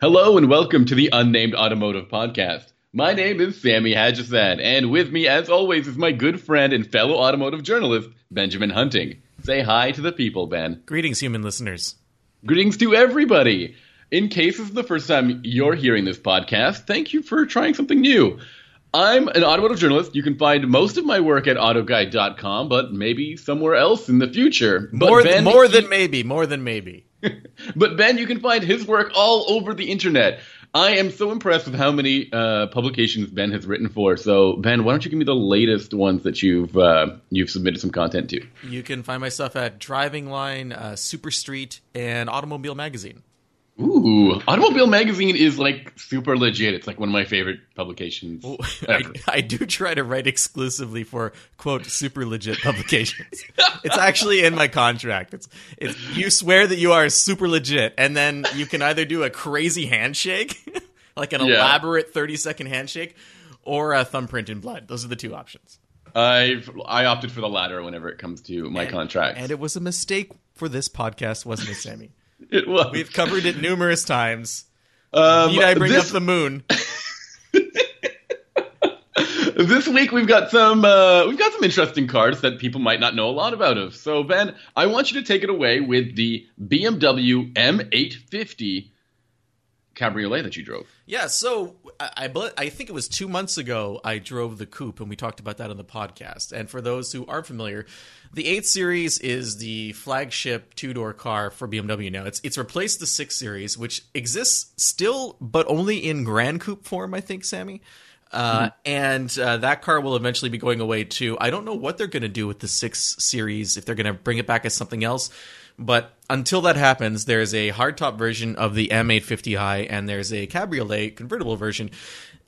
Hello and welcome to the Unnamed Automotive Podcast. My name is Sammy Haj-Assaad, and with me, as always, is my good friend and fellow automotive journalist, Benjamin Hunting. Say hi to the people, Ben. Greetings, human listeners. Greetings to everybody. In case this is the first time you're hearing this podcast, thank you for trying something new. I'm an automotive journalist. You can find most of my work at autoguide.com, but maybe somewhere else in the future. But more, Ben, more than maybe, more than maybe. but Ben, you can find his work all over the internet. I am so impressed with how many uh, publications Ben has written for. So, Ben, why don't you give me the latest ones that you've uh, you've submitted some content to? You can find my stuff at Driving Line, uh, Super Street, and Automobile Magazine. Ooh, Automobile Magazine is like super legit. It's like one of my favorite publications. I, I, do try to write exclusively for quote super legit publications. it's actually in my contract. It's it's you swear that you are super legit, and then you can either do a crazy handshake, like an yeah. elaborate thirty second handshake, or a thumbprint in blood. Those are the two options. I I opted for the latter whenever it comes to my and, contract, and it was a mistake for this podcast, wasn't it, Sammy? It was. We've covered it numerous times. Um, Need I bring this... up the moon? this week we've got some uh, we've got some interesting cars that people might not know a lot about of. So Ben, I want you to take it away with the BMW M850 cabriolet that you drove. Yeah, so I, I, I think it was two months ago I drove the coupe, and we talked about that on the podcast. And for those who aren't familiar, the 8 Series is the flagship two door car for BMW now. It's it's replaced the 6 Series, which exists still, but only in Grand Coupe form, I think, Sammy. Uh, mm-hmm. And uh, that car will eventually be going away too. I don't know what they're going to do with the 6 Series, if they're going to bring it back as something else. But until that happens, there's a hardtop version of the M850i and there's a cabriolet convertible version.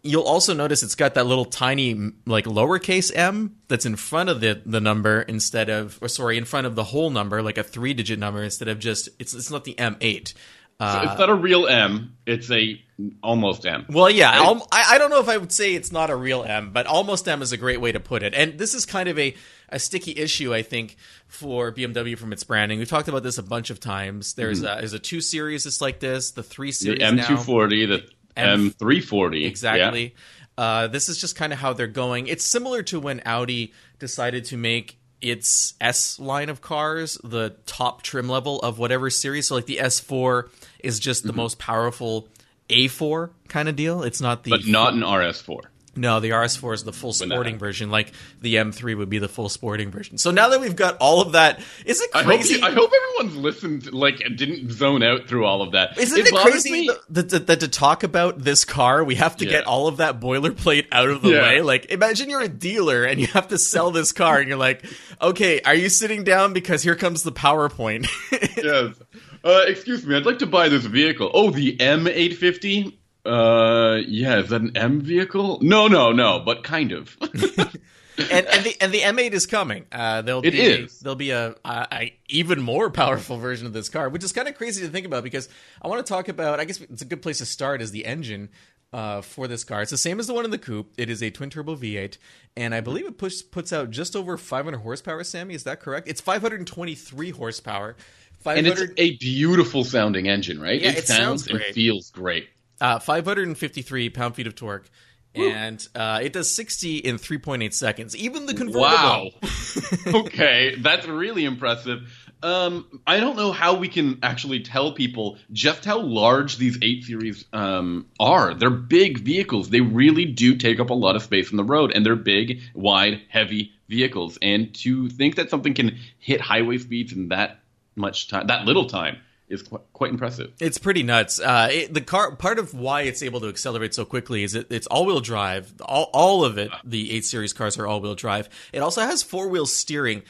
You'll also notice it's got that little tiny like lowercase m that's in front of the the number instead of or sorry in front of the whole number like a three digit number instead of just it's it's not the M8. Uh, so it's not a real M. It's a almost M. Well, yeah? I, I don't know if I would say it's not a real M, but almost M is a great way to put it. And this is kind of a a sticky issue, I think, for BMW from its branding. We've talked about this a bunch of times. There's mm-hmm. a, there's a two series that's like this, the three series, the M240, now, the M- M340, exactly. Yeah. Uh, this is just kind of how they're going. It's similar to when Audi decided to make its S line of cars the top trim level of whatever series. So like the S4 is just the mm-hmm. most powerful A4 kind of deal. It's not the but not an RS4. No, the RS4 is the full sporting version, like the M3 would be the full sporting version. So now that we've got all of that, is it crazy? I hope, I hope everyone's listened, like, didn't zone out through all of that. Isn't it, it crazy that, that, that, to talk about this car, we have to yeah. get all of that boilerplate out of the yeah. way? Like, imagine you're a dealer and you have to sell this car, and you're like, okay, are you sitting down because here comes the PowerPoint? yes. Uh, excuse me, I'd like to buy this vehicle. Oh, the M850? Uh, yeah, is that an M vehicle? No, no, no, but kind of. and and the and the M8 is coming. Uh, there'll it be is. there'll be a, a, a, even more powerful version of this car, which is kind of crazy to think about because I want to talk about. I guess it's a good place to start is the engine. Uh, for this car, it's the same as the one in the coupe. It is a twin turbo V8, and I believe it push, puts out just over 500 horsepower. Sammy, is that correct? It's 523 horsepower. And it's a beautiful sounding engine, right? Yeah, it, it sounds, sounds and feels great. Uh, 553 pound feet of torque. Woo. And uh, it does 60 in 3.8 seconds. Even the convertible. Wow. okay, that's really impressive. Um, I don't know how we can actually tell people just how large these 8 Series um, are. They're big vehicles. They really do take up a lot of space on the road, and they're big, wide, heavy vehicles. And to think that something can hit highway speeds in that much time, that little time, is quite, quite impressive. It's pretty nuts. Uh, it, the car part of why it's able to accelerate so quickly is it, it's all wheel drive. All, all of it, the eight series cars are all wheel drive. It also has four wheel steering.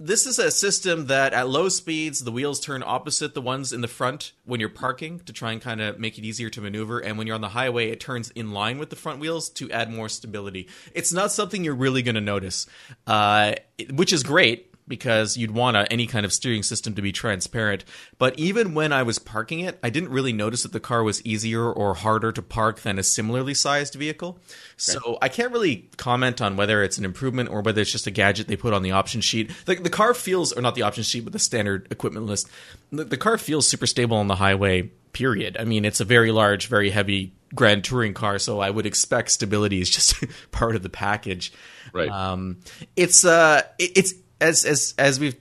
This is a system that at low speeds the wheels turn opposite the ones in the front when you're parking to try and kind of make it easier to maneuver, and when you're on the highway it turns in line with the front wheels to add more stability. It's not something you're really going to notice, uh, which is great because you'd want a, any kind of steering system to be transparent. But even when I was parking it, I didn't really notice that the car was easier or harder to park than a similarly sized vehicle. So I can't really comment on whether it's an improvement or whether it's just a gadget they put on the option sheet. The, the car feels, or not the option sheet, but the standard equipment list. The, the car feels super stable on the highway. Period. I mean, it's a very large, very heavy grand touring car, so I would expect stability is just part of the package. Right. Um, it's uh, it, it's as as as we've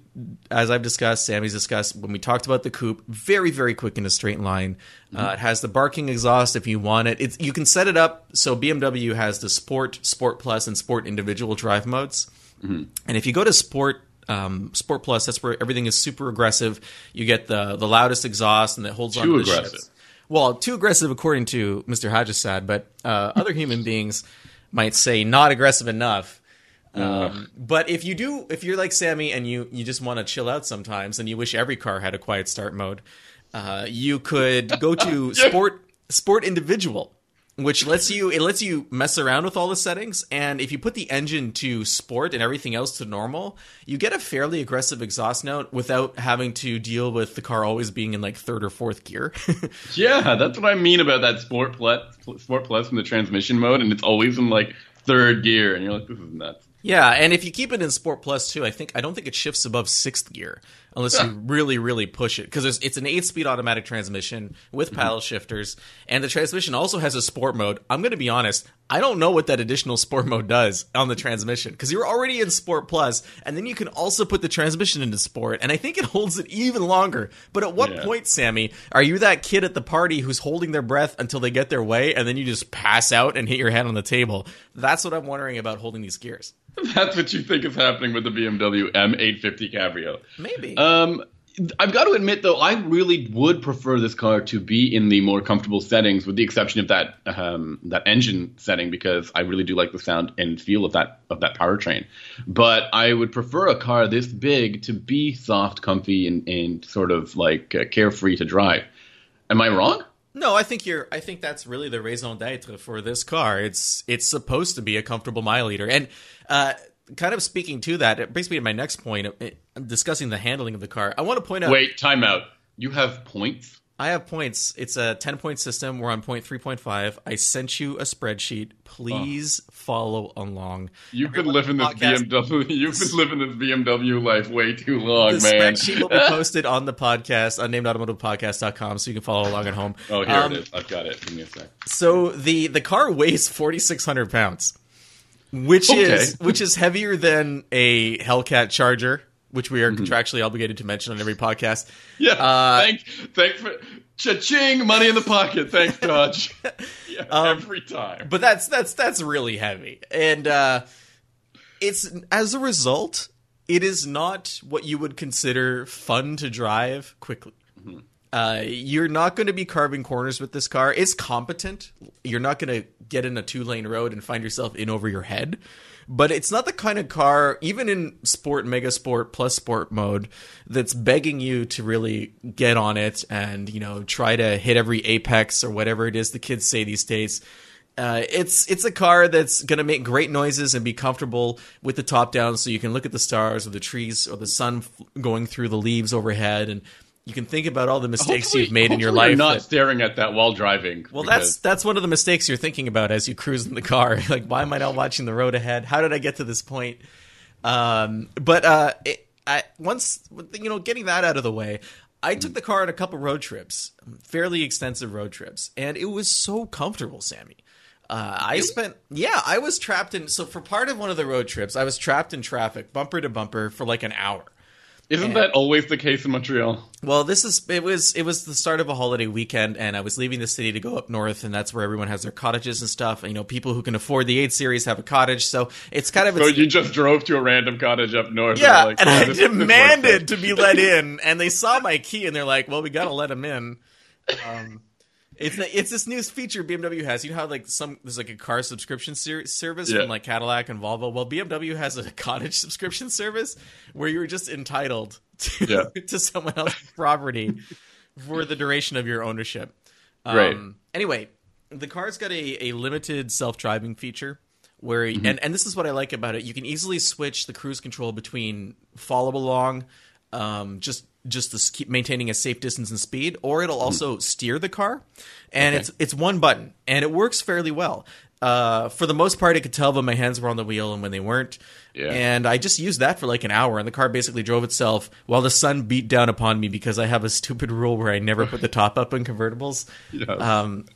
as I've discussed, Sammy's discussed when we talked about the coupe. Very very quick in a straight line. Uh, it has the barking exhaust if you want it. It's you can set it up so BMW has the Sport, Sport Plus, and Sport individual drive modes. And if you go to Sport um, Sport Plus, that's where everything is super aggressive. You get the the loudest exhaust and it holds on Too to the aggressive. Well, too aggressive according to Mr. Haj-Assaad, but uh, other human beings might say not aggressive enough. Um, but if you do, if you're like Sammy and you you just want to chill out sometimes, and you wish every car had a quiet start mode, uh, you could go to Sport Sport Individual, which lets you it lets you mess around with all the settings. And if you put the engine to Sport and everything else to normal, you get a fairly aggressive exhaust note without having to deal with the car always being in like third or fourth gear. Yeah, that's what I mean about that Sport Plus, Sport Plus in the transmission mode, and it's always in like third gear, and you're like, this is nuts. Yeah, and if you keep it in Sport Plus too, I think I don't think it shifts above sixth gear unless you really, really push it because it's an eight-speed automatic transmission with mm-hmm. paddle shifters, and the transmission also has a sport mode. I'm going to be honest, I don't know what that additional sport mode does on the transmission because you're already in Sport Plus, and then you can also put the transmission into Sport, and I think it holds it even longer. But at what Yeah. point, Sammy, are you that kid at the party who's holding their breath until they get their way, and then you just pass out and hit your head on the table? That's what I'm wondering about holding these gears. That's what you think is happening with the BMW M850 Cabrio. Maybe. Um, I've got to admit, though, I really would prefer this car to be in the more comfortable settings, with the exception of that um, that engine setting, because I really do like the sound and feel of that of that powertrain. But I would prefer a car this big to be soft, comfy, and, and sort of like uh, carefree to drive. Am I wrong? No, I think you're. I think that's really the raison d'être for this car. It's it's supposed to be a comfortable mile eater, and uh, kind of speaking to that, it brings me to my next point. uh, Discussing the handling of the car, I want to point out. Wait, time out. You have points. I have points. It's a ten point system. We're on point three point five. I sent you a spreadsheet. Please follow along. You've been living this podcast- BMW. You've been living this BMW life way too long, man. The man. spreadsheet will be posted on the podcast on namedautomotivepodcast.com so you can follow along at home. Oh, here Um, it is. I've got it. Give me a sec. So the the car weighs forty six hundred pounds, which Okay. is which is heavier than a Hellcat Charger, which we are Mm-hmm. contractually obligated to mention on every podcast. Yeah. Uh, thanks. Thanks for cha-ching. Money in the pocket. Thanks, Dodge. yeah, Um, every time. But that's that's that's really heavy, and uh, it's as a result, it is not what you would consider fun to drive quickly. Uh, you're not going to be carving corners with this car. It's competent. You're not going to get in a two lane road and find yourself in over your head. But it's not the kind of car, even in sport, mega sport, plus sport mode, that's begging you to really get on it and, you know, try to hit every apex or whatever it is the kids say these days. Uh, it's it's a car that's going to make great noises and be comfortable with the top down, so you can look at the stars or the trees or the sun f- going through the leaves overhead, and you can think about all the mistakes Hopefully- you've made in your life. You're not that- staring at that while driving. well, because- that's that's one of the mistakes you're thinking about as you cruise in the car. like, why am I not watching the road ahead? How did I get to this point? Um, but uh, it, I, once you know, getting that out of the way, I took the car on a couple road trips, fairly extensive road trips, and it was so comfortable, Sammy. Uh, I spent, yeah, I was trapped in. So for part of one of the road trips, I was trapped in traffic, bumper to bumper, for like an hour. Isn't that always the case in Montreal? Well, this is it was it was the start of a holiday weekend, and I was leaving the city to go up north, and that's where everyone has their cottages and stuff. And, you know, people who can afford the eight series have a cottage, so it's kind of a So you just drove to a random cottage up north. yeah. like, and "Yeah, I this- this demanded out." to be let in, and they saw my key, and they're like, "Well, we got to let him in." Um, it's it's this new feature BMW has. You know how like some there's like a car subscription ser- service Yeah. from like Cadillac and Volvo. Well, BMW has a cottage subscription service where you're just entitled to Yeah. to someone else's property for the duration of your ownership. Right. Um, anyway, the car's got a, a limited self driving feature where and and this is what I like about it. You can easily switch the cruise control between follow along, um, just just to keep maintaining a safe distance and speed, or it'll also steer the car, and Okay. it's it's one button and it works fairly well. Uh, for the most part, I could tell when my hands were on the wheel and when they weren't. Yeah. And I just used that for like an hour, and the car basically drove itself while the sun beat down upon me because I have a stupid rule where I never put the top up in convertibles. Yes. Um,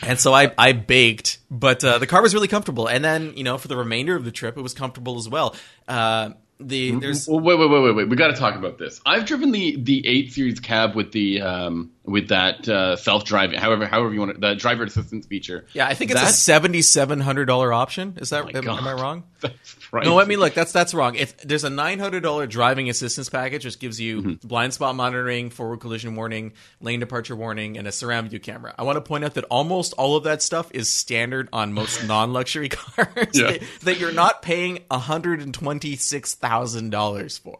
and so I, I baked, but uh, the car was really comfortable. And then, you know, for the remainder of the trip, it was comfortable as well. Uh, the there's wait, wait, wait, wait, wait. We got to talk about this. I've driven the the eight series cab with the um with that uh, self driving, however, however you want it, the driver assistance feature. yeah, I think it's a That's- seventy seven hundred dollar option. Is that my am, am I wrong? That's right. No, I mean, look, that's that's wrong. If there's a nine hundred dollar driving assistance package, which gives you Mm-hmm. blind spot monitoring, forward collision warning, lane departure warning, and a surround view camera. I want to point out that almost all of that stuff is standard on most non luxury cars Yeah. that, that you're not paying hundred and twenty six thousand dollars for.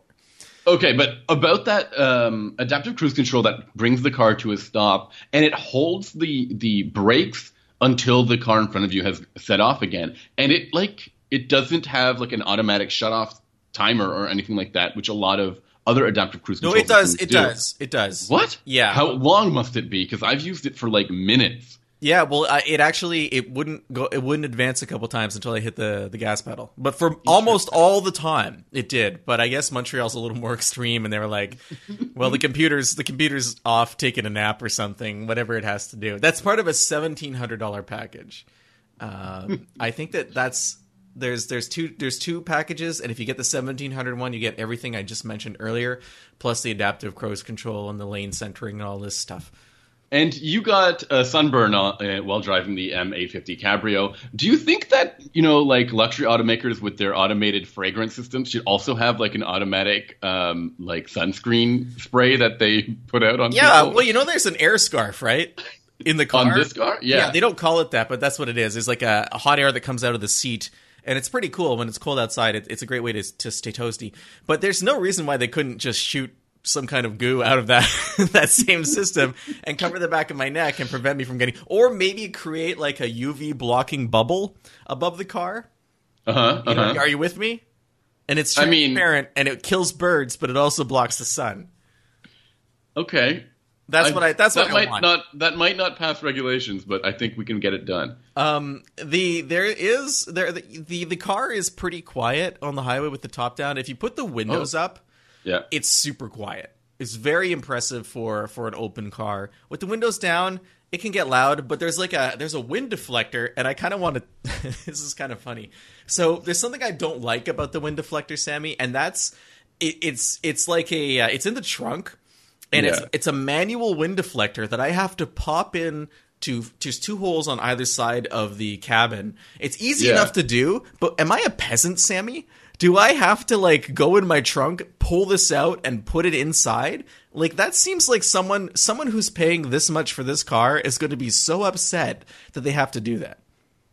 Okay, but about that um, adaptive cruise control that brings the car to a stop and it holds the the brakes until the car in front of you has set off again, and it like it doesn't have like an automatic shut off timer or anything like that, which a lot of other adaptive cruise control. No, it does. It do. does. It does. What? Yeah. How long must it be? Because I've used it for like minutes. Yeah, well, uh, it actually it wouldn't go. It wouldn't advance a couple times until I hit the the gas pedal. But for almost all the time, it did. But I guess Montreal's a little more extreme, and they were like, "Well, the computer's the computer's off, taking a nap or something, whatever it has to do." That's part of a seventeen hundred dollar package. Um, I think that that's there's there's two there's two packages, and if you get the seventeen hundred one, you get everything I just mentioned earlier, plus the adaptive cruise control and the lane centering and all this stuff. And you got a sunburn uh, uh, while driving the M850 Cabrio. Do you think that you know, like luxury automakers with their automated fragrance systems, should also have like an automatic, um, like sunscreen spray that they put out on? Yeah, people? well, you know, there's an air scarf, right? In the car. on this car, yeah. they don't call it that, but that's what it is. It's like a, a hot air that comes out of the seat, and it's pretty cool when it's cold outside. It, it's a great way to to stay toasty. But there's no reason why they couldn't just shoot some kind of goo out of that that same system and cover the back of my neck and prevent me from getting, or maybe create like a UV blocking bubble above the car. uh-huh, You know, uh-huh. Are you with me? And it's I mean- transparent and it kills birds, but it also blocks the sun. Okay, That's what I. That's that what might I want. not that might not pass regulations, but I think we can get it done. Um, the there is there the, the the car is pretty quiet on the highway with the top down. If you put the windows up, Yeah, it's super quiet. It's very impressive for for an open car. With the windows down, it can get loud, but there's like a there's a wind deflector, and I kind of want to. this is kind of funny. So there's something I don't like about the wind deflector, Sammy, and that's it, it's it's like a uh, it's in the trunk, and it's it's a manual wind deflector that I have to pop in. To there's two holes on either side of the cabin. It's easy Yeah. enough to do, but am I a peasant, Sammy? Do I have to like go in my trunk, pull this out, and put it inside? Like that seems like someone someone who's paying this much for this car is going to be so upset that they have to do that.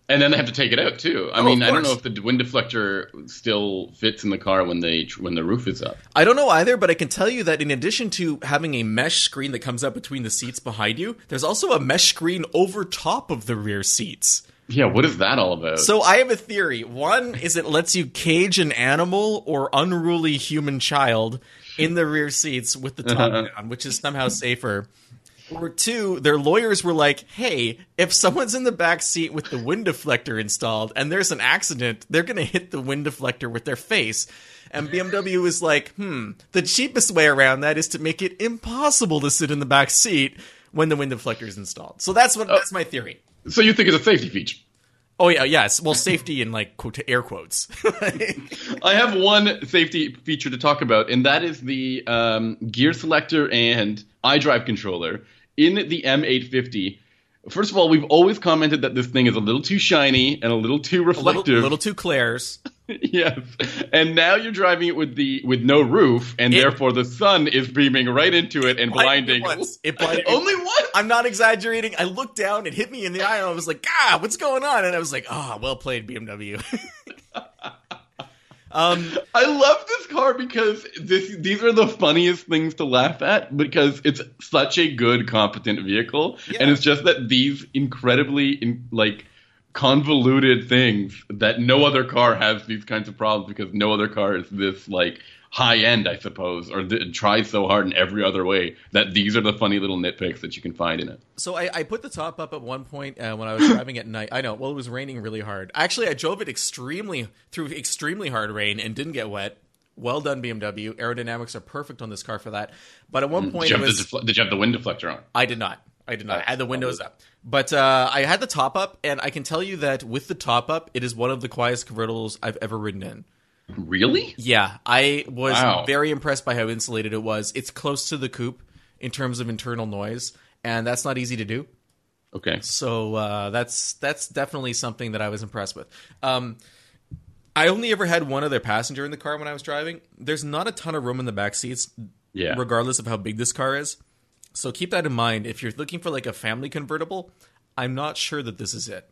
and then they have to take it out too. I Oh, mean, I don't know if the wind deflector still fits in the car when they when the roof is up. I don't know either, but I can tell you that in addition to having a mesh screen that comes up between the seats behind you, there's also a mesh screen over top of the rear seats. Yeah, what is that all about? So I have a theory. One is it lets you cage an animal or unruly human child in the rear seats with the top down, which is somehow safer. Or two, their lawyers were like, "Hey, if someone's in the back seat with the wind deflector installed and there's an accident, they're going to hit the wind deflector with their face." And BMW is like, "Hmm, the cheapest way around that is to make it impossible to sit in the back seat when the wind deflector is installed." So that's what that's my theory. so you think it's a safety feature? Oh yeah, yes. Well, safety in like quote air quotes. I have one safety feature to talk about, and that is the um, gear selector and iDrive controller in the M850. First of all, we've always commented that this thing is a little too shiny and a little too reflective, a little, reflective. little too Claire's. yes, and now you're driving it with the with no roof, and It- therefore the sun is beaming right into it and blinding. once. It blinded. Only one. I'm not exaggerating. I looked down, it hit me in the eye, and I was like, "Ah, what's going on?" And I was like, "Ah, well played, BMW." um, I love this car because this these are the funniest things to laugh at because it's such a good, competent vehicle, Yeah. and it's just that these incredibly in, like convoluted things that no other car has these kinds of problems because no other car is this like high end, I suppose, or th- tries so hard in every other way that these are the funny little nitpicks that you can find in it. So I, I put the top up at one point uh, when I was driving at night. I know, well, it was raining really hard. Actually, I drove it extremely through extremely hard rain and didn't get wet. Well done, BMW. Aerodynamics are perfect on this car for that. But at one point, Did you, was, the defle- did you have the wind deflector on? I did not. I did not. I had the windows up. But uh, I had the top up, and I can tell you that with the top up, it is one of the quietest convertibles I've ever ridden in. Really? Yeah, I was Wow. very impressed by how insulated it was. It's close to the coupe in terms of internal noise, and that's not easy to do. Okay. So uh, that's that's definitely something that I was impressed with. Um, I only ever had one other passenger in the car when I was driving. There's not a ton of room in the back seats, Yeah. regardless of how big this car is. So keep that in mind. If you're looking for like a family convertible, I'm not sure that this is it.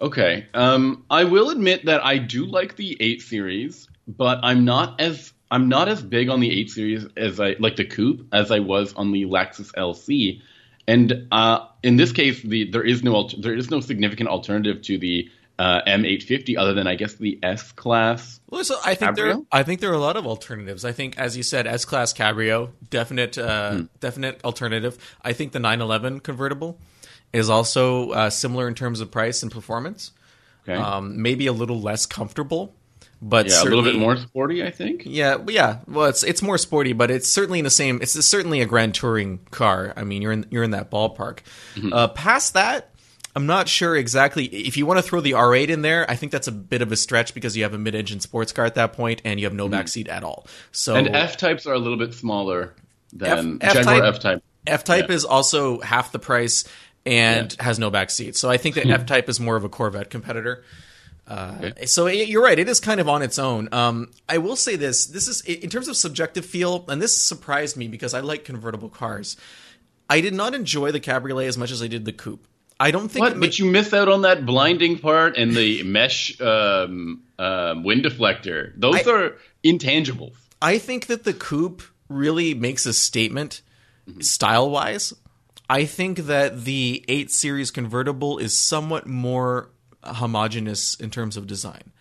Okay. Um, I will admit that I do like the eight series, but I'm not as I'm not as big on the eight series as I like the coupe as I was on the Lexus LC. And uh, in this case, the there is no alter- there is no significant alternative to the uh, M850 other than I guess the S class. Well, so I think there, Cabrio? I think there are a lot of alternatives. I think, as you said, S class Cabrio, definite, uh, Hmm. definite alternative. I think the 911 convertible is also uh, similar in terms of price and performance. Okay. Um, maybe a little less comfortable, but yeah, a little bit more sporty, I think. Yeah, well, yeah. Well, it's it's more sporty, but it's certainly in the same. It's certainly a grand touring car. I mean, you're in you're in that ballpark. Mm-hmm. Uh, past that, I'm not sure exactly. If you want to throw the R8 in there, I think that's a bit of a stretch because you have a mid-engine sports car at that point, and you have no backseat at all. So. And F types are a little bit smaller than F- Jaguar F-Type- F type. Yeah. is also half the price and has no backseat. So I think Hmm. that F-Type is more of a Corvette competitor. Uh, So it, you're right; it is kind of on its own. Um, I will say this: this is in terms of subjective feel, and this surprised me because I like convertible cars. I did not enjoy the Cabriolet as much as I did the coupe. I don't think. What? But you miss out on that blinding part and the mesh um, um, wind deflector. Those I- are intangibles. I think that the coupe really makes a statement style wise. I think that the 8 Series convertible is somewhat more homogenous in terms of design.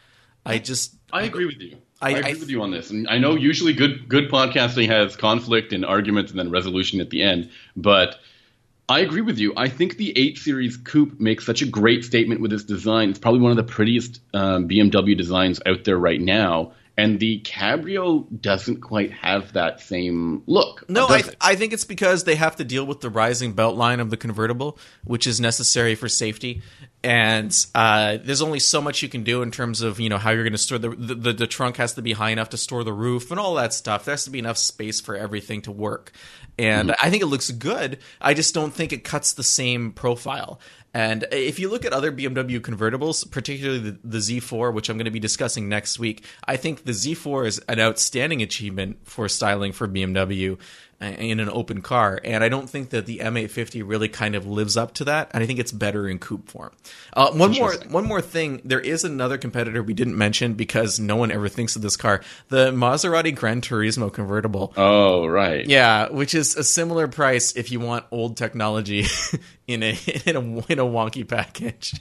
I just I agree with you. I- I, agree with you on this. And I know usually good good podcasting has conflict and arguments and then resolution at the end, but I agree with you. I think the 8 Series Coupe makes such a great statement with its design. It's probably one of the prettiest um, BMW designs out there right now. And the Cabrio doesn't quite have that same look. No, I, it? I think it's because they have to deal with the rising belt line of the convertible, which is necessary for safety. And uh, there's only so much you can do in terms of you know how you're going to store the, the the the trunk has to be high enough to store the roof and all that stuff. There has to be enough space for everything to work. And I think it looks good. I just don't think it cuts the same profile. And if you look at other BMW convertibles, particularly the, the Z4, which I'm going to be discussing next week, I think the Z4 is an outstanding achievement for styling for BMW in an open car. And I don't think that the M850 really kind of lives up to that. And I think it's better in coupe form. Uh, one more, one more thing. There is another competitor we didn't mention because no one ever thinks of this car. The Maserati Gran Turismo convertible. Oh, right. Yeah, which is a similar price if you want old technology in a in a in a wonky package.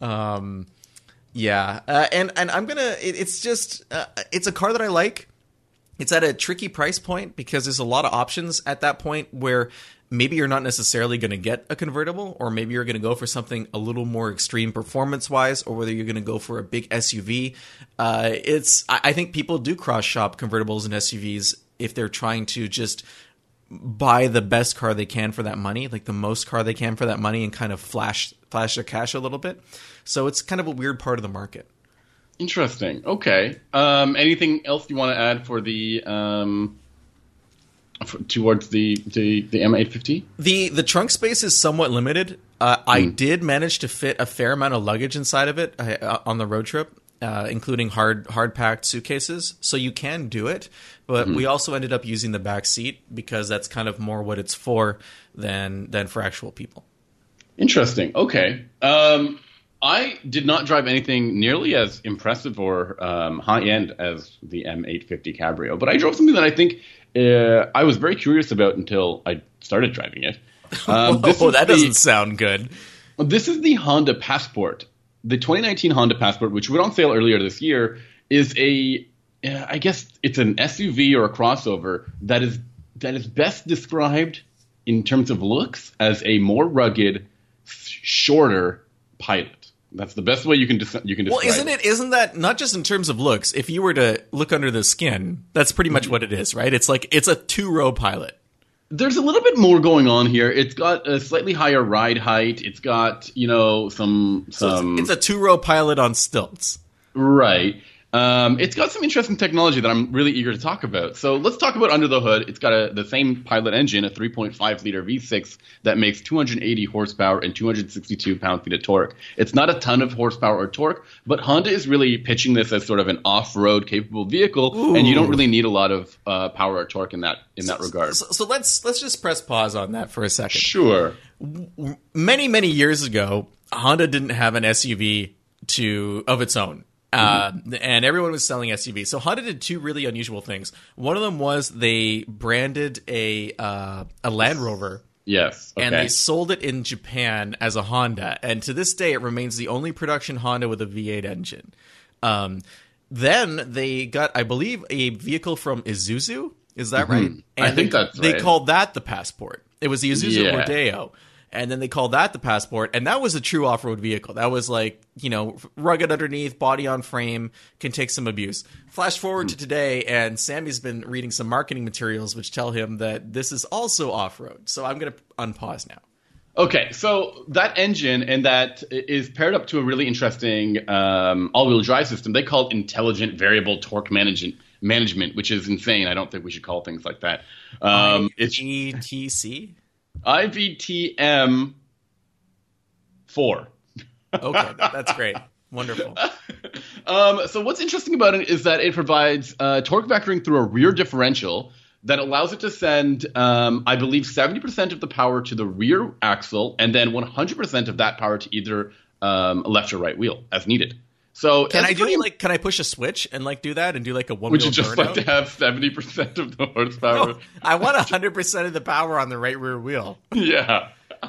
Um, yeah, uh, and and I'm gonna. It, it's just uh, it's a car that I like. It's at a tricky price point because there's a lot of options at that point where maybe you're not necessarily going to get a convertible, or maybe you're going to go for something a little more extreme performance wise, or whether you're going to go for a big SUV. Uh, it's I, think people do cross shop convertibles and SUVs if they're trying to just buy the best car they can for that money, like the most car they can for that money, and kind of flash flash their cash a little bit. So it's kind of a weird part of the market. Interesting. Okay. Um, anything else you want to add for the um, f towards the the, the M850? The the trunk space is somewhat limited. Uh, I did manage to fit a fair amount of luggage inside of it uh, on the road trip, uh, including hard hard packed suitcases. So you can do it, but we also ended up using the back seat because that's kind of more what it's for than than for actual people. Interesting. Okay. Um, I did not drive anything nearly as impressive or um, high end as the M850 Cabrio, but I drove something that I think uh, I was very curious about until I started driving it. Um, this oh, that the- doesn't sound good. This is the Honda Passport. The 2019 Honda Passport, which went on sale earlier this year, is a, uh, I guess it's an SUV or a crossover that is that is best described in terms of looks as a more rugged, shorter pilot. That's the best way you can you can describe. Well, isn't it? Isn't that not just in terms of looks? If you were to look under the skin, that's pretty much mm-hmm. what it is, right? It's like it's a two row pilot. There's a little bit more going on here. It's got a slightly higher ride height. It's got you know some some. So it's, it's a two row pilot on stilts. Right. Um, it's got some interesting technology that I'm really eager to talk about. So let's talk about under the hood. It's got a, the same pilot engine, a 3.5 liter V6 that makes 280 horsepower and 262 pound feet of torque. It's not a ton of horsepower or torque, but Honda is really pitching this as sort of an off-road capable vehicle, Ooh. and you don't really need a lot of uh, power or torque in that in so, that regard. So, so let's let's just press pause on that for a second. Sure. Many many years ago, Honda didn't have an SUV to of its own uh, and everyone was selling SUVs. So Honda did two really unusual things. One of them was they branded a uh, a Land Rover. Yes. Okay. And they sold it in Japan as a Honda. And to this day, it remains the only production Honda with a V8 engine. Um, then they got, I believe, a vehicle from Isuzu. Is that mm-hmm. right? And I think they, that's right. They called that the Passport. It was the Isuzu yeah. Rodeo and then they called that the passport and that was a true off-road vehicle that was like you know rugged underneath body on frame can take some abuse flash forward to today and sammy's been reading some marketing materials which tell him that this is also off-road so i'm going to unpause now Okay, so that engine and that is paired up to a really interesting um, all-wheel drive system. They call it intelligent variable torque management, management, which is insane. I don't think we should call things like that. Um, it's ETC. IVTM four. okay, that's great. Wonderful. um, so what's interesting about it is that it provides uh, torque vectoring through a rear differential that allows it to send, um, I believe, 70% of the power to the rear axle and then 100% of that power to either um, left or right wheel as needed. So can I do pretty, like can I push a switch and like do that and do like a one? Would you just burnout? like to have seventy percent of the horsepower? No, I want hundred percent of the power on the right rear wheel. Yeah.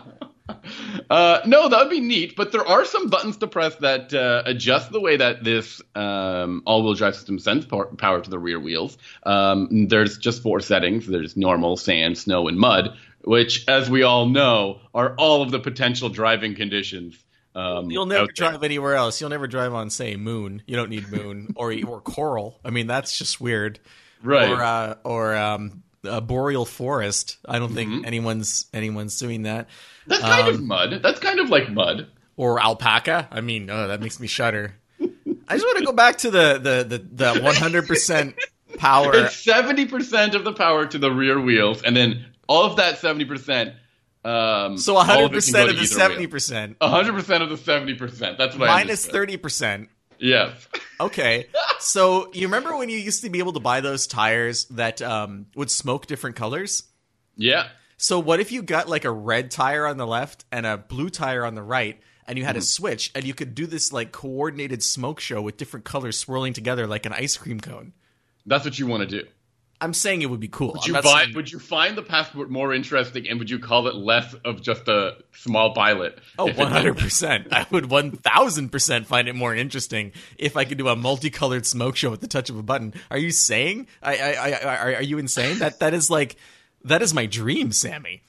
Uh, no, that would be neat, but there are some buttons to press that uh, adjust the way that this um, all-wheel drive system sends power to the rear wheels. Um, there's just four settings. There's normal, sand, snow, and mud, which, as we all know, are all of the potential driving conditions um, You'll never drive anywhere else. You'll never drive on, say, Moon. You don't need Moon or or Coral. I mean, that's just weird. Right. Or uh, or um, a boreal forest. I don't think mm-hmm. anyone's anyone's doing that. That's kind um, of mud. That's kind of like mud. Or alpaca. I mean, oh, that makes me shudder. I just want to go back to the the the, the 100% power. It's 70% of the power to the rear wheels, and then all of that 70% um, so 100 percent of the 70 percent. 100 percent of the 70 percent. That's what minus 30 percent. Yes. okay. So you remember when you used to be able to buy those tires that um, would smoke different colors? Yeah. So what if you got like a red tire on the left and a blue tire on the right, and you had mm. a switch, and you could do this like coordinated smoke show with different colors swirling together like an ice cream cone? That's what you want to do. I'm saying it would be cool. Would you, saying... would you find the passport more interesting and would you call it less of just a small pilot? Oh, 100%. I would 1000% find it more interesting if I could do a multicolored smoke show with the touch of a button. Are you saying? I, I, I, are you insane? That That is like, that is my dream, Sammy.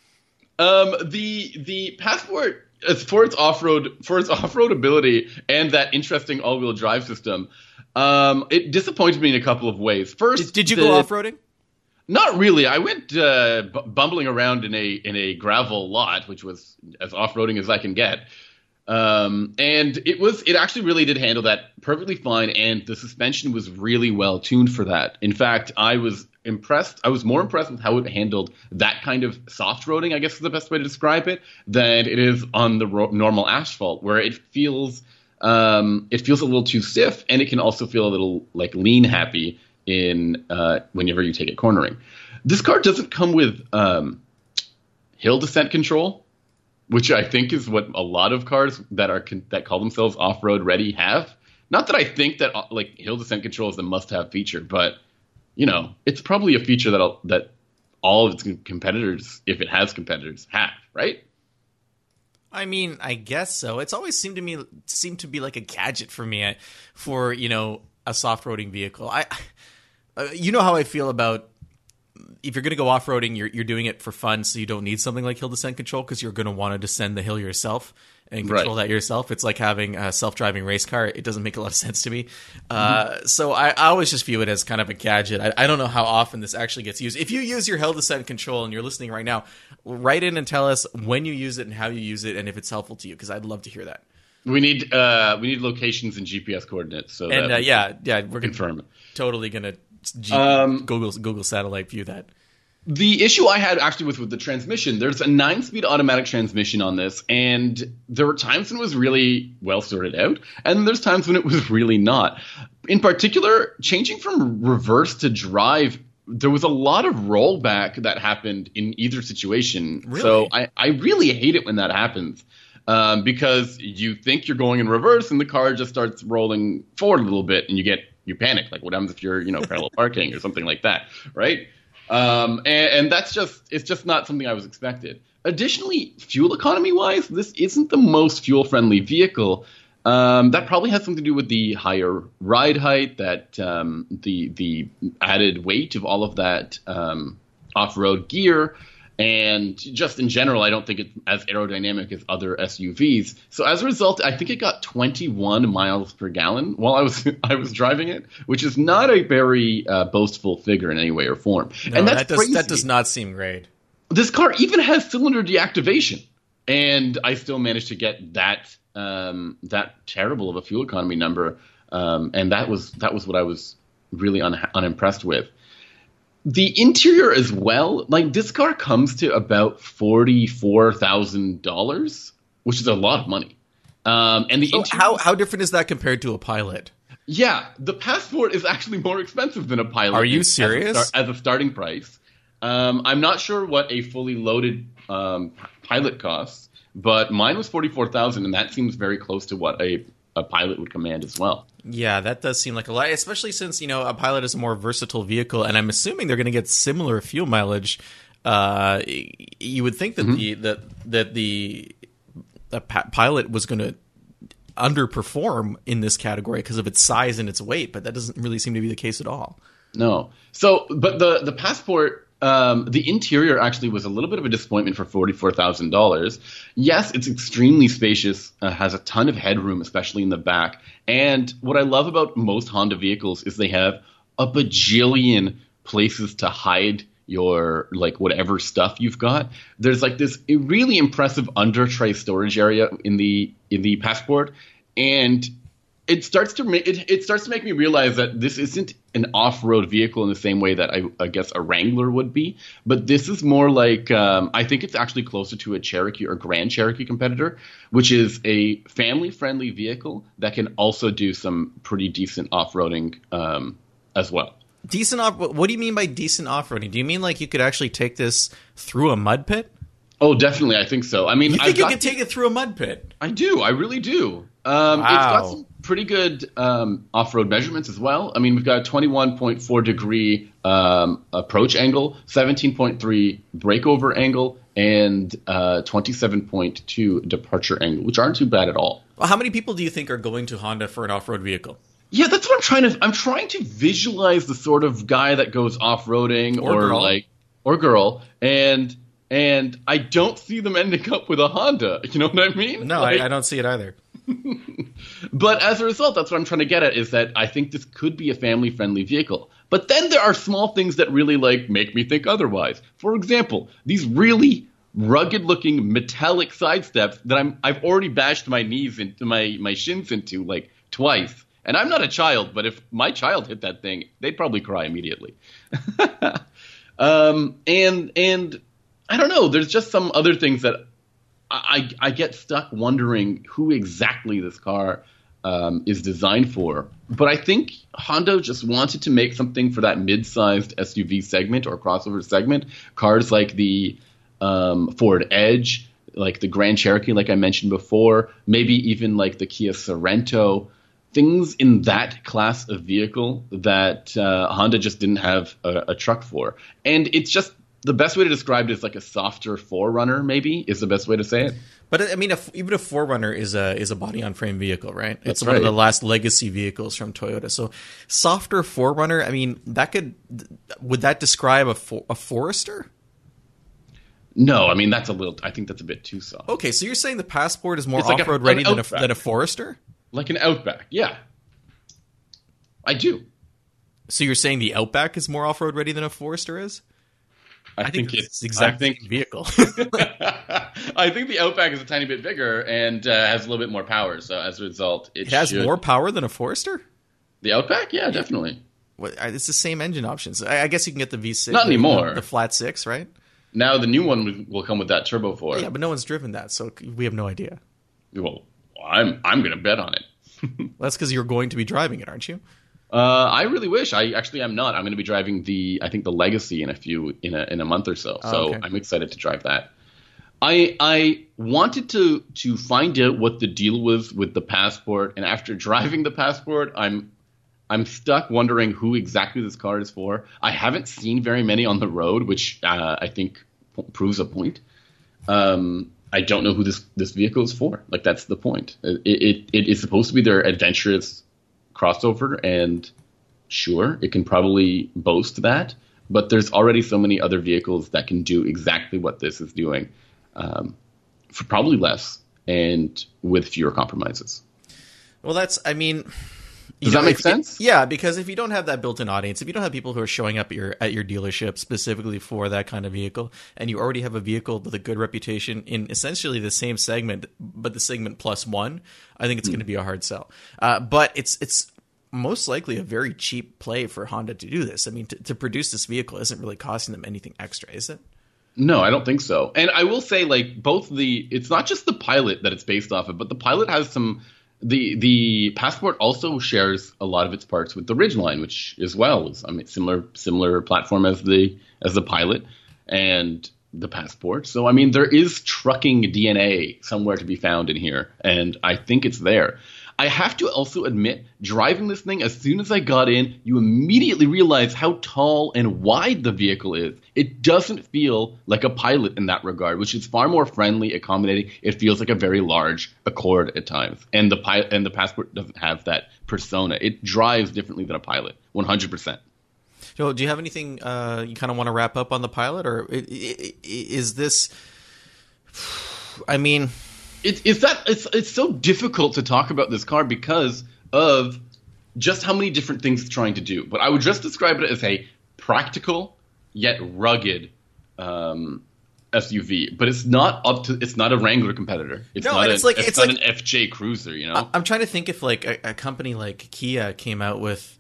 Um, the, the passport for its off-road for its off-road ability and that interesting all-wheel drive system um, it disappointed me in a couple of ways. First, did, you the, go off-roading? Not really. I went uh, b- bumbling around in a in a gravel lot, which was as off-roading as I can get. Um, and it was it actually really did handle that perfectly fine, and the suspension was really well tuned for that. In fact, I was impressed. I was more impressed with how it handled that kind of soft roading. I guess is the best way to describe it than it is on the ro- normal asphalt, where it feels um, it feels a little too stiff, and it can also feel a little like lean happy in uh, whenever you take it cornering. This car doesn't come with um, hill descent control, which I think is what a lot of cars that are that call themselves off road ready have. Not that I think that uh, like hill descent control is a must have feature, but you know it's probably a feature that that all of its competitors, if it has competitors, have right. I mean, I guess so. It's always seemed to me seemed to be like a gadget for me for you know a soft roading vehicle. I, uh, you know how I feel about if you're going to go off roading, you're you're doing it for fun, so you don't need something like hill descent control because you're going to want to descend the hill yourself and control right. that yourself. It's like having a self driving race car. It doesn't make a lot of sense to me. Uh, mm-hmm. so I, I, always just view it as kind of a gadget. I, I, don't know how often this actually gets used. If you use your hill descent control and you're listening right now, write in and tell us when you use it and how you use it and if it's helpful to you because I'd love to hear that. We need uh, we need locations and GPS coordinates. So and uh, yeah, yeah, we're confirm. Totally gonna G- um, Google Google Satellite view that. The issue I had actually was with the transmission. There's a nine speed automatic transmission on this, and there were times when it was really well sorted out, and there's times when it was really not. In particular, changing from reverse to drive, there was a lot of rollback that happened in either situation. Really? So I, I really hate it when that happens. Um, because you think you're going in reverse and the car just starts rolling forward a little bit and you get you panic like what happens if you're you know parallel parking or something like that right um, and, and, that's just it's just not something I was expected. Additionally, fuel economy wise, this isn't the most fuel friendly vehicle. Um, that probably has something to do with the higher ride height, that um, the the added weight of all of that um, off road gear, and just in general, I don't think it's as aerodynamic as other SUVs. So as a result, I think it got 21 miles per gallon while I was I was driving it, which is not a very uh, boastful figure in any way or form. No, and that does, that does not seem great. This car even has cylinder deactivation, and I still managed to get that um, that terrible of a fuel economy number, um, and that was that was what I was really un- unimpressed with the interior as well, like this car comes to about forty four thousand dollars, which is a lot of money. Um, and the so how how different is that compared to a pilot? Yeah, the Passport is actually more expensive than a pilot. Are you serious? As a, as a starting price, um, I'm not sure what a fully loaded um, pilot costs, but mine was forty four thousand, and that seems very close to what a a pilot would command as well. Yeah, that does seem like a lot, especially since you know a pilot is a more versatile vehicle, and I'm assuming they're going to get similar fuel mileage. Uh, you would think that mm-hmm. the that that the, the pilot was going to underperform in this category because of its size and its weight, but that doesn't really seem to be the case at all. No. So, but the the passport um, the interior actually was a little bit of a disappointment for forty-four thousand dollars. Yes, it's extremely spacious, uh, has a ton of headroom, especially in the back. And what I love about most Honda vehicles is they have a bajillion places to hide your like whatever stuff you've got. There's like this really impressive under tray storage area in the in the passport, and it starts to make it, it starts to make me realize that this isn't an off-road vehicle in the same way that I, I guess a Wrangler would be, but this is more like um, I think it's actually closer to a Cherokee or Grand Cherokee competitor, which is a family-friendly vehicle that can also do some pretty decent off-roading um, as well. Decent off. What do you mean by decent off-roading? Do you mean like you could actually take this through a mud pit? Oh, definitely. I think so. I mean, you think I've you could take it through a mud pit? I do. I really do. Um, wow. It's got some pretty good um, off-road measurements as well. I mean, we've got a 21.4 degree um, approach angle, 17.3 breakover angle, and uh, 27.2 departure angle, which aren't too bad at all. Well, how many people do you think are going to Honda for an off-road vehicle? Yeah, that's what I'm trying to. I'm trying to visualize the sort of guy that goes off-roading or, or like or girl, and and I don't see them ending up with a Honda. You know what I mean? No, like, I, I don't see it either. but as a result, that's what I'm trying to get at is that I think this could be a family friendly vehicle. But then there are small things that really like make me think otherwise. For example, these really rugged looking metallic side steps that I'm I've already bashed my knees into my my shins into like twice. And I'm not a child, but if my child hit that thing, they'd probably cry immediately. um, and and I don't know. There's just some other things that I, I get stuck wondering who exactly this car um, is designed for. But I think Honda just wanted to make something for that mid-sized SUV segment or crossover segment. Cars like the um, Ford Edge, like the Grand Cherokee, like I mentioned before, maybe even like the Kia Sorento. Things in that class of vehicle that uh, Honda just didn't have a, a truck for, and it's just the best way to describe it is like a softer 4Runner maybe is the best way to say it But I mean, if, even a 4Runner is a is a body on frame vehicle, right? That's it's one of right. the last legacy vehicles from Toyota. So softer 4Runner. I mean, that could would that describe a for, a Forester? No, I mean that's a little. I think that's a bit too soft. Okay, so you're saying the Passport is more like off road ready than a, than a Forester? Like an Outback, yeah. I do. So you're saying the Outback is more off road ready than a Forester is? I, think, it's the I think vehicle. I think the Outback is a tiny bit bigger and uh, has a little bit more power. So as a result, it, it has should- more power than a Forester. The Outback, yeah, definitely. What, it's the same engine options. I, I guess you can get the V6. Not anymore. The, the flat six, right? Now the new one will- come with that turbo four. Yeah, but no one's driven that, so we have no idea. Well, I'm I'm gonna bet on it. Well, that's because you're going to be driving it, aren't you? Uh, I really wish. I actually am not. I'm going to be driving the I think the Legacy in a few in a in a month or so. So Oh, okay. I'm excited to drive that. I I wanted to to find out what the deal was with the passport, and after driving the passport, I'm I'm stuck wondering who exactly this car is for. I haven't seen very many on the road, which uh, I think p- proves a point. Um, I don't know who this this vehicle is for. Like that's the point. It it, it is supposed to be their adventurous crossover, and sure, it can probably boast that. But there's already so many other vehicles that can do exactly what this is doing, um, for probably less and with fewer compromises. Well, that's. I mean, you Does that make sense? Yeah, because if you don't have that built-in audience, if you don't have people who are showing up at your at your dealership specifically for that kind of vehicle, and you already have a vehicle with a good reputation in essentially the same segment, but the segment plus one, I think it's Hmm. going to be a hard sell. Uh, but it's it's most likely a very cheap play for Honda to do this. I mean, to, to produce this vehicle isn't really costing them anything extra, is it? No, I don't think so. And I will say, like, both the it's not just the pilot that it's based off of, but the pilot has some. The the passport also shares a lot of its parts with the Ridgeline, which as well is I mean similar similar platform as the as the pilot and the passport. So I mean there is trucking DNA somewhere to be found in here, and I think it's there. I have to also admit, driving this thing, as soon as I got in, you immediately realize how tall and wide the vehicle is. It doesn't feel like a pilot in that regard, which is far more friendly, accommodating. It feels like a very large Accord at times, and the pi- and the Passport doesn't have that persona. It drives differently than a pilot, 100. percent Joe, do you have anything uh, you kind of want to wrap up on the pilot, or is this? I mean, It's it's that it's it's so difficult to talk about this car because of just how many different things it's trying to do. But I would just describe it as a practical yet rugged um, SUV. But it's not up to it's not a Wrangler competitor. It's No, not and a, it's like- it's, it's not like- an FJ Cruiser. You know. I'm trying to think if like a, a company like Kia came out with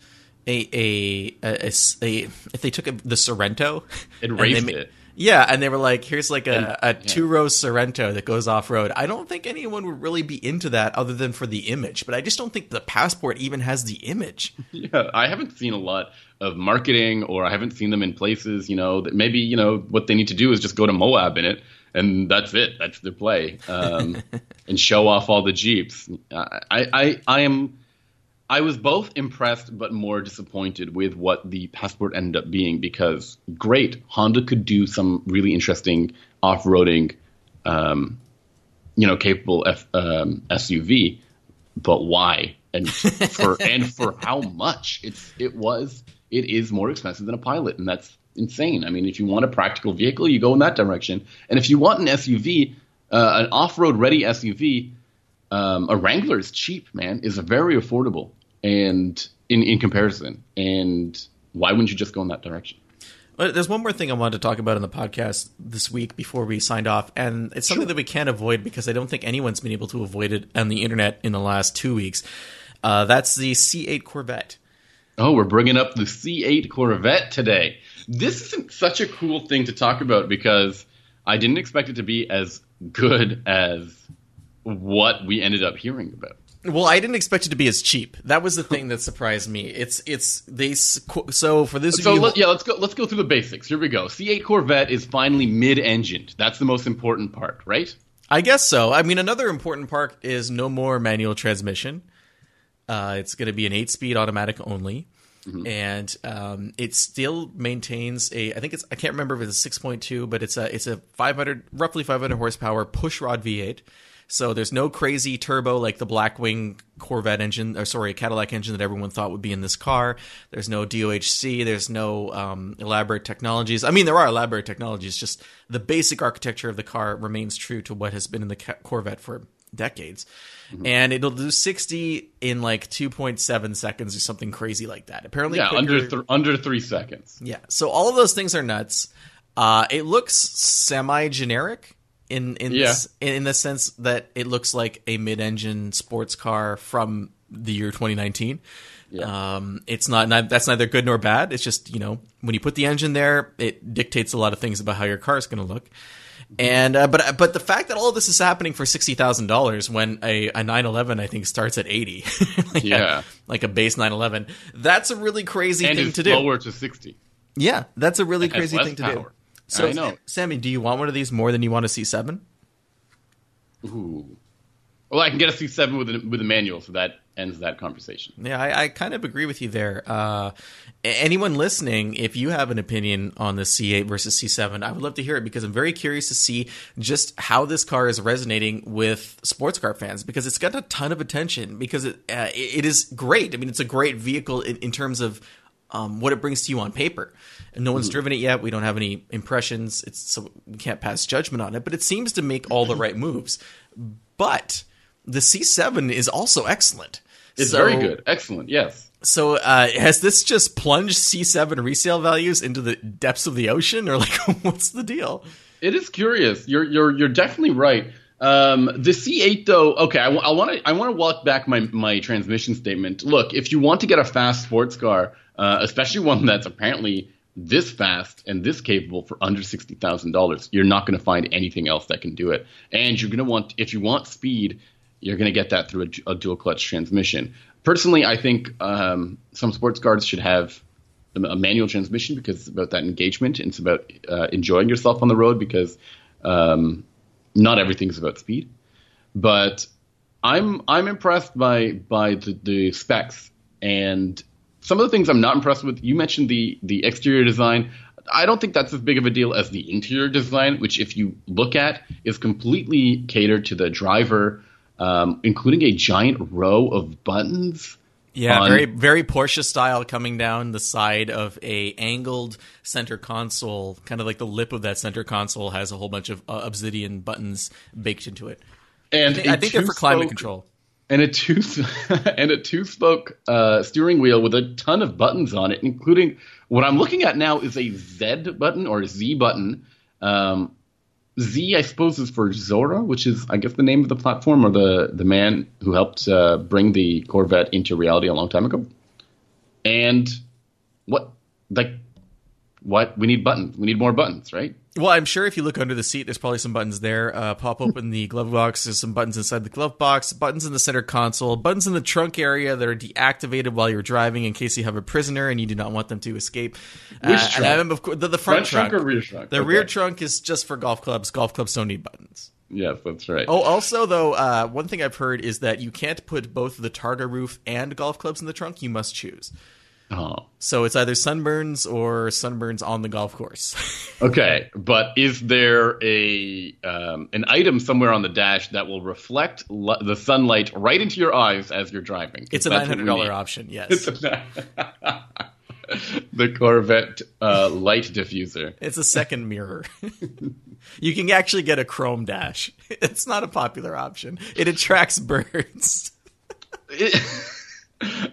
a a if they took a, the Sorento It and they raced it. Yeah, and they were like, "Here's like a, a two row Sorento that goes off road." I don't think anyone would really be into that other than for the image. But I just don't think the Passport even has the image. Yeah, I haven't seen a lot of marketing, or I haven't seen them in places. You know, that maybe you know what they need to do is just go to Moab in it, and that's it. That's their play, um, and show off all the jeeps. I, I, I am. I was both impressed but more disappointed with what the Passport ended up being because great, Honda could do some really interesting off-roading, um, you know, capable F, um, SUV, but why and for and for how much? It's it was it is more expensive than a Pilot, and that's insane. I mean, if you want a practical vehicle, you go in that direction, and if you want an SUV, uh, an off-road ready SUV, um, a Wrangler is cheap, man. is very affordable, and in in comparison, and why wouldn't you just go in that direction? There's one more thing I wanted to talk about in the podcast this week before we signed off, and it's something Sure. that we can't avoid because I don't think anyone's been able to avoid it on the internet in the last two weeks. Uh, that's the C8 Corvette. Oh, we're bringing up the C8 Corvette today. This isn't such a cool thing to talk about because I didn't expect it to be as good as what we ended up hearing about. Well, I didn't expect it to be as cheap. That was the thing that surprised me. It's it's they so for this So you, let, yeah, let's go. Let's go through the basics. Here we go. C8 Corvette is finally mid-engined. That's the most important part, right? I guess so. I mean, another important part is no more manual transmission. Uh, it's going to be an eight-speed automatic only. and um, it still maintains a. I think it's. I can't remember if it's a six point two, but it's a. It's a five hundred, roughly five hundred horsepower pushrod V eight. So there's no crazy turbo like the Blackwing Corvette engine, or sorry, Cadillac engine that everyone thought would be in this car. There's no DOHC. There's no um, elaborate technologies. I mean, there are elaborate technologies. Just the basic architecture of the car remains true to what has been in the Corvette for decades. Mm-hmm. And it'll do 60 in like 2.7 seconds or something crazy like that. Apparently, yeah, quicker. under th- under three seconds. Yeah, so all of those things are nuts. Uh, it looks semi generic in in yeah. this, in the sense that it looks like a mid-engine sports car from the year 2019. Yeah. Um, it's not, not, that's neither good nor bad. It's just you know when you put the engine there, it dictates a lot of things about how your car is going to look. And uh, but but the fact that all of this is happening for sixty thousand dollars when a, a 911 I think starts at eighty, like yeah, a, like a base 911, that's a really crazy and thing to do. Lower to sixty. Yeah, that's a really crazy thing to power. do. So, I know. Sammy, do you want one of these more than you want a C7? Ooh. Well, I can get a C7 with a, with a manual, so that ends that conversation. Yeah, I, I kind of agree with you there. Uh, anyone listening, if you have an opinion on the C8 versus C7, I would love to hear it because I'm very curious to see just how this car is resonating with sports car fans because it's got a ton of attention because it uh, it is great. I mean, it's a great vehicle in, in terms of um, what it brings to you on paper. No one's mm. driven it yet. We don't have any impressions. It's so we can't pass judgment on it. But it seems to make all the right moves. But the C7 is also excellent. It's so, very good. Excellent. Yes. So uh, has this just plunged C7 resale values into the depths of the ocean, or like what's the deal? It is curious. You're you're you're definitely right. Um, the C8 though, okay, I want to I want to walk back my my transmission statement. Look, if you want to get a fast sports car, uh, especially one that's apparently this fast and this capable for under sixty thousand dollars, you're not going to find anything else that can do it. And you're going to want, if you want speed, you're going to get that through a, a, dual clutch transmission. Personally, I think um, some sports cars should have a manual transmission because it's about that engagement and it's about uh, enjoying yourself on the road because um, not everything's about speed. But I'm I'm impressed by by the, the specs and some of the things I'm not impressed with, you mentioned the the exterior design. I don't think that's as big of a deal as the interior design, which, if you look at, is completely catered to the driver, um, including a giant row of buttons. Yeah, on... very very Porsche style, coming down the side of a angled center console, kind of like the lip of that center console has a whole bunch of uh, obsidian buttons baked into it. And I think, I think they're for climate control and a two and a two spoke uh, steering wheel with a ton of buttons on it, including what I'm looking at now is a Z button or a Z button. Um, Z, I suppose, is for Zora, which is, I guess, the name of the platform or the the man who helped uh, bring the Corvette into reality a long time ago. And what, like, what we need buttons. We need more buttons, right? Well, I'm sure if you look under the seat, there's probably some buttons there. Uh, pop open the glove box. There's some buttons inside the glove box. Buttons in the center console. Buttons in the trunk area that are deactivated while you're driving in case you have a prisoner and you do not want them to escape. Which uh, trunk? And of course, the, the front, front trunk. or rear trunk? The okay. rear trunk is just for golf clubs. Golf clubs don't need buttons. Yes, that's right. Oh, also though, uh, one thing I've heard is that you can't put both the Targa roof and golf clubs in the trunk. You must choose. Oh. So it's either sunburns or sunburns on the golf course. okay, but is there a um, an item somewhere on the dash that will reflect the sunlight right into your eyes as you're driving? It's a nine hundred dollar option. Yes. the Corvette uh, light diffuser. It's a second mirror. you can actually get a chrome dash. It's not a popular option. It attracts birds. It,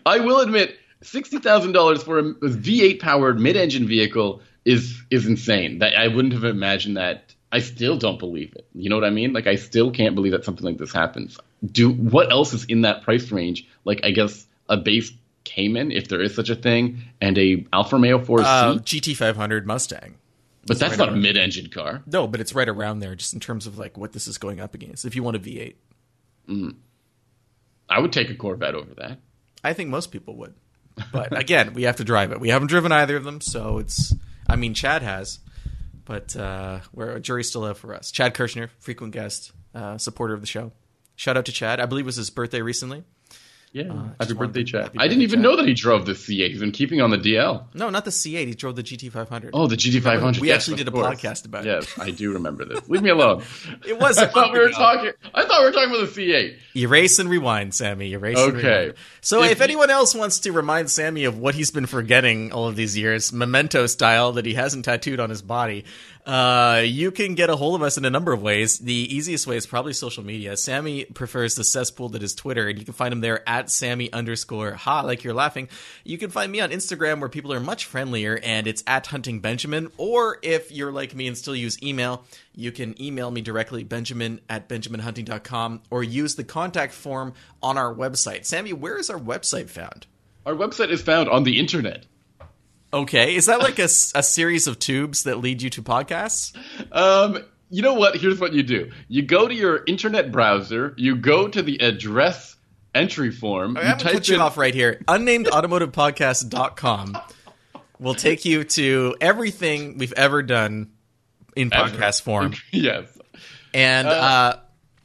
I will admit sixty thousand dollars for a V8 powered mid engine vehicle is is insane. That I wouldn't have imagined that. I still don't believe it. You know what I mean? Like I still can't believe that something like this happens. Do what else is in that price range? Like I guess a base Cayman, if there is such a thing, and a Alfa Romeo 4C uh, GT500 Mustang. But that's right not a mid-engine car. No, but it's right around there, just in terms of like what this is going up against. If you want a V8, mm. I would take a Corvette over that. I think most people would. But again, we have to drive it. We haven't driven either of them, so it's. I mean, Chad has, but uh, we're a jury still out for us. Chad Kirchner, frequent guest, uh, supporter of the show. Shout out to Chad. I believe it was his birthday recently. Yeah. Uh, happy birthday, Chad. happy I didn't birthday, even Chad. know that he drove the C8. He's been keeping on the DL. No, not the C8. He drove the GT500. Oh, the GT500. We Yes, actually did a course. podcast about it. Yes, I do remember this. Leave me alone. It was. I thought we were ago. talking. I thought we were talking about the C8. Erase and rewind, Sammy. Erase. and Okay. So, If if, anyone else wants to remind Sammy of what he's been forgetting all of these years, memento style, that he hasn't tattooed on his body, uh, you can get a hold of us in a number of ways. The easiest way is probably social media. Sammy prefers the cesspool that is Twitter, and you can find him there at Sammy underscore ha, like you're laughing. You can find me on Instagram, where people are much friendlier, and it's at Hunting Benjamin. Or if you're like me and still use email, you can email me directly, benjamin at benjaminhunting.com, or use the contact form on our website. Sammy, where is our website found? Our website is found on the internet. Okay, is that like a, a series of tubes that lead you to podcasts? Um, you know what? Here's what you do. You go to your internet browser. You go to the address entry form. I'm you going to cut you off right here. Unnamedautomotivepodcast.com will take you to everything we've ever done in Ever. podcast form. yes. And uh,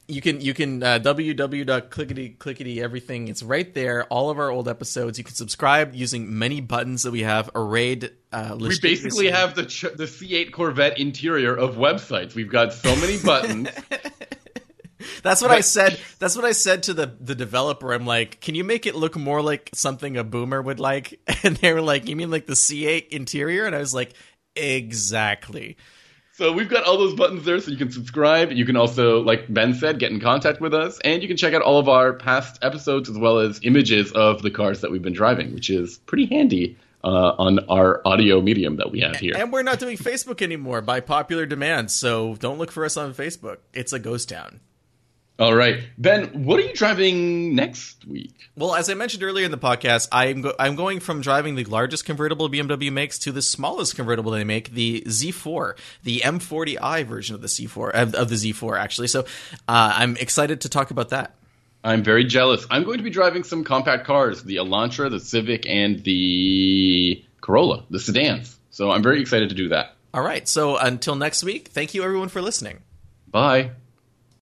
you can you can uh, www.clickety clickety everything. It's right there. All of our old episodes. You can subscribe using many buttons that we have arrayed. Uh, We basically have the ch- the C8 Corvette interior of websites. We've got so many buttons. That's what I said. That's what I said to the the developer. I'm like, can you make it look more like something a boomer would like? And they were like, you mean like the C8 interior? And I was like, exactly. So we've got all those buttons there, so you can subscribe. You can also, like Ben said, get in contact with us, and you can check out all of our past episodes as well as images of the cars that we've been driving, which is pretty handy uh, on our audio medium that we have here. And we're not doing Facebook anymore by popular demand. So don't look for us on Facebook. It's a ghost town. All right, Ben, what are you driving next week? Well, as I mentioned earlier in the podcast, I'm go- I'm going from driving the largest convertible BMW makes to the smallest convertible they make, the Z4, the M40i version of the C4 of, of the Z4 actually. So uh, I'm excited to talk about that. I'm very jealous. I'm going to be driving some compact cars: the Elantra, the Civic, and the Corolla, the sedans. So I'm very excited to do that. All right. So until next week, thank you everyone for listening. Bye.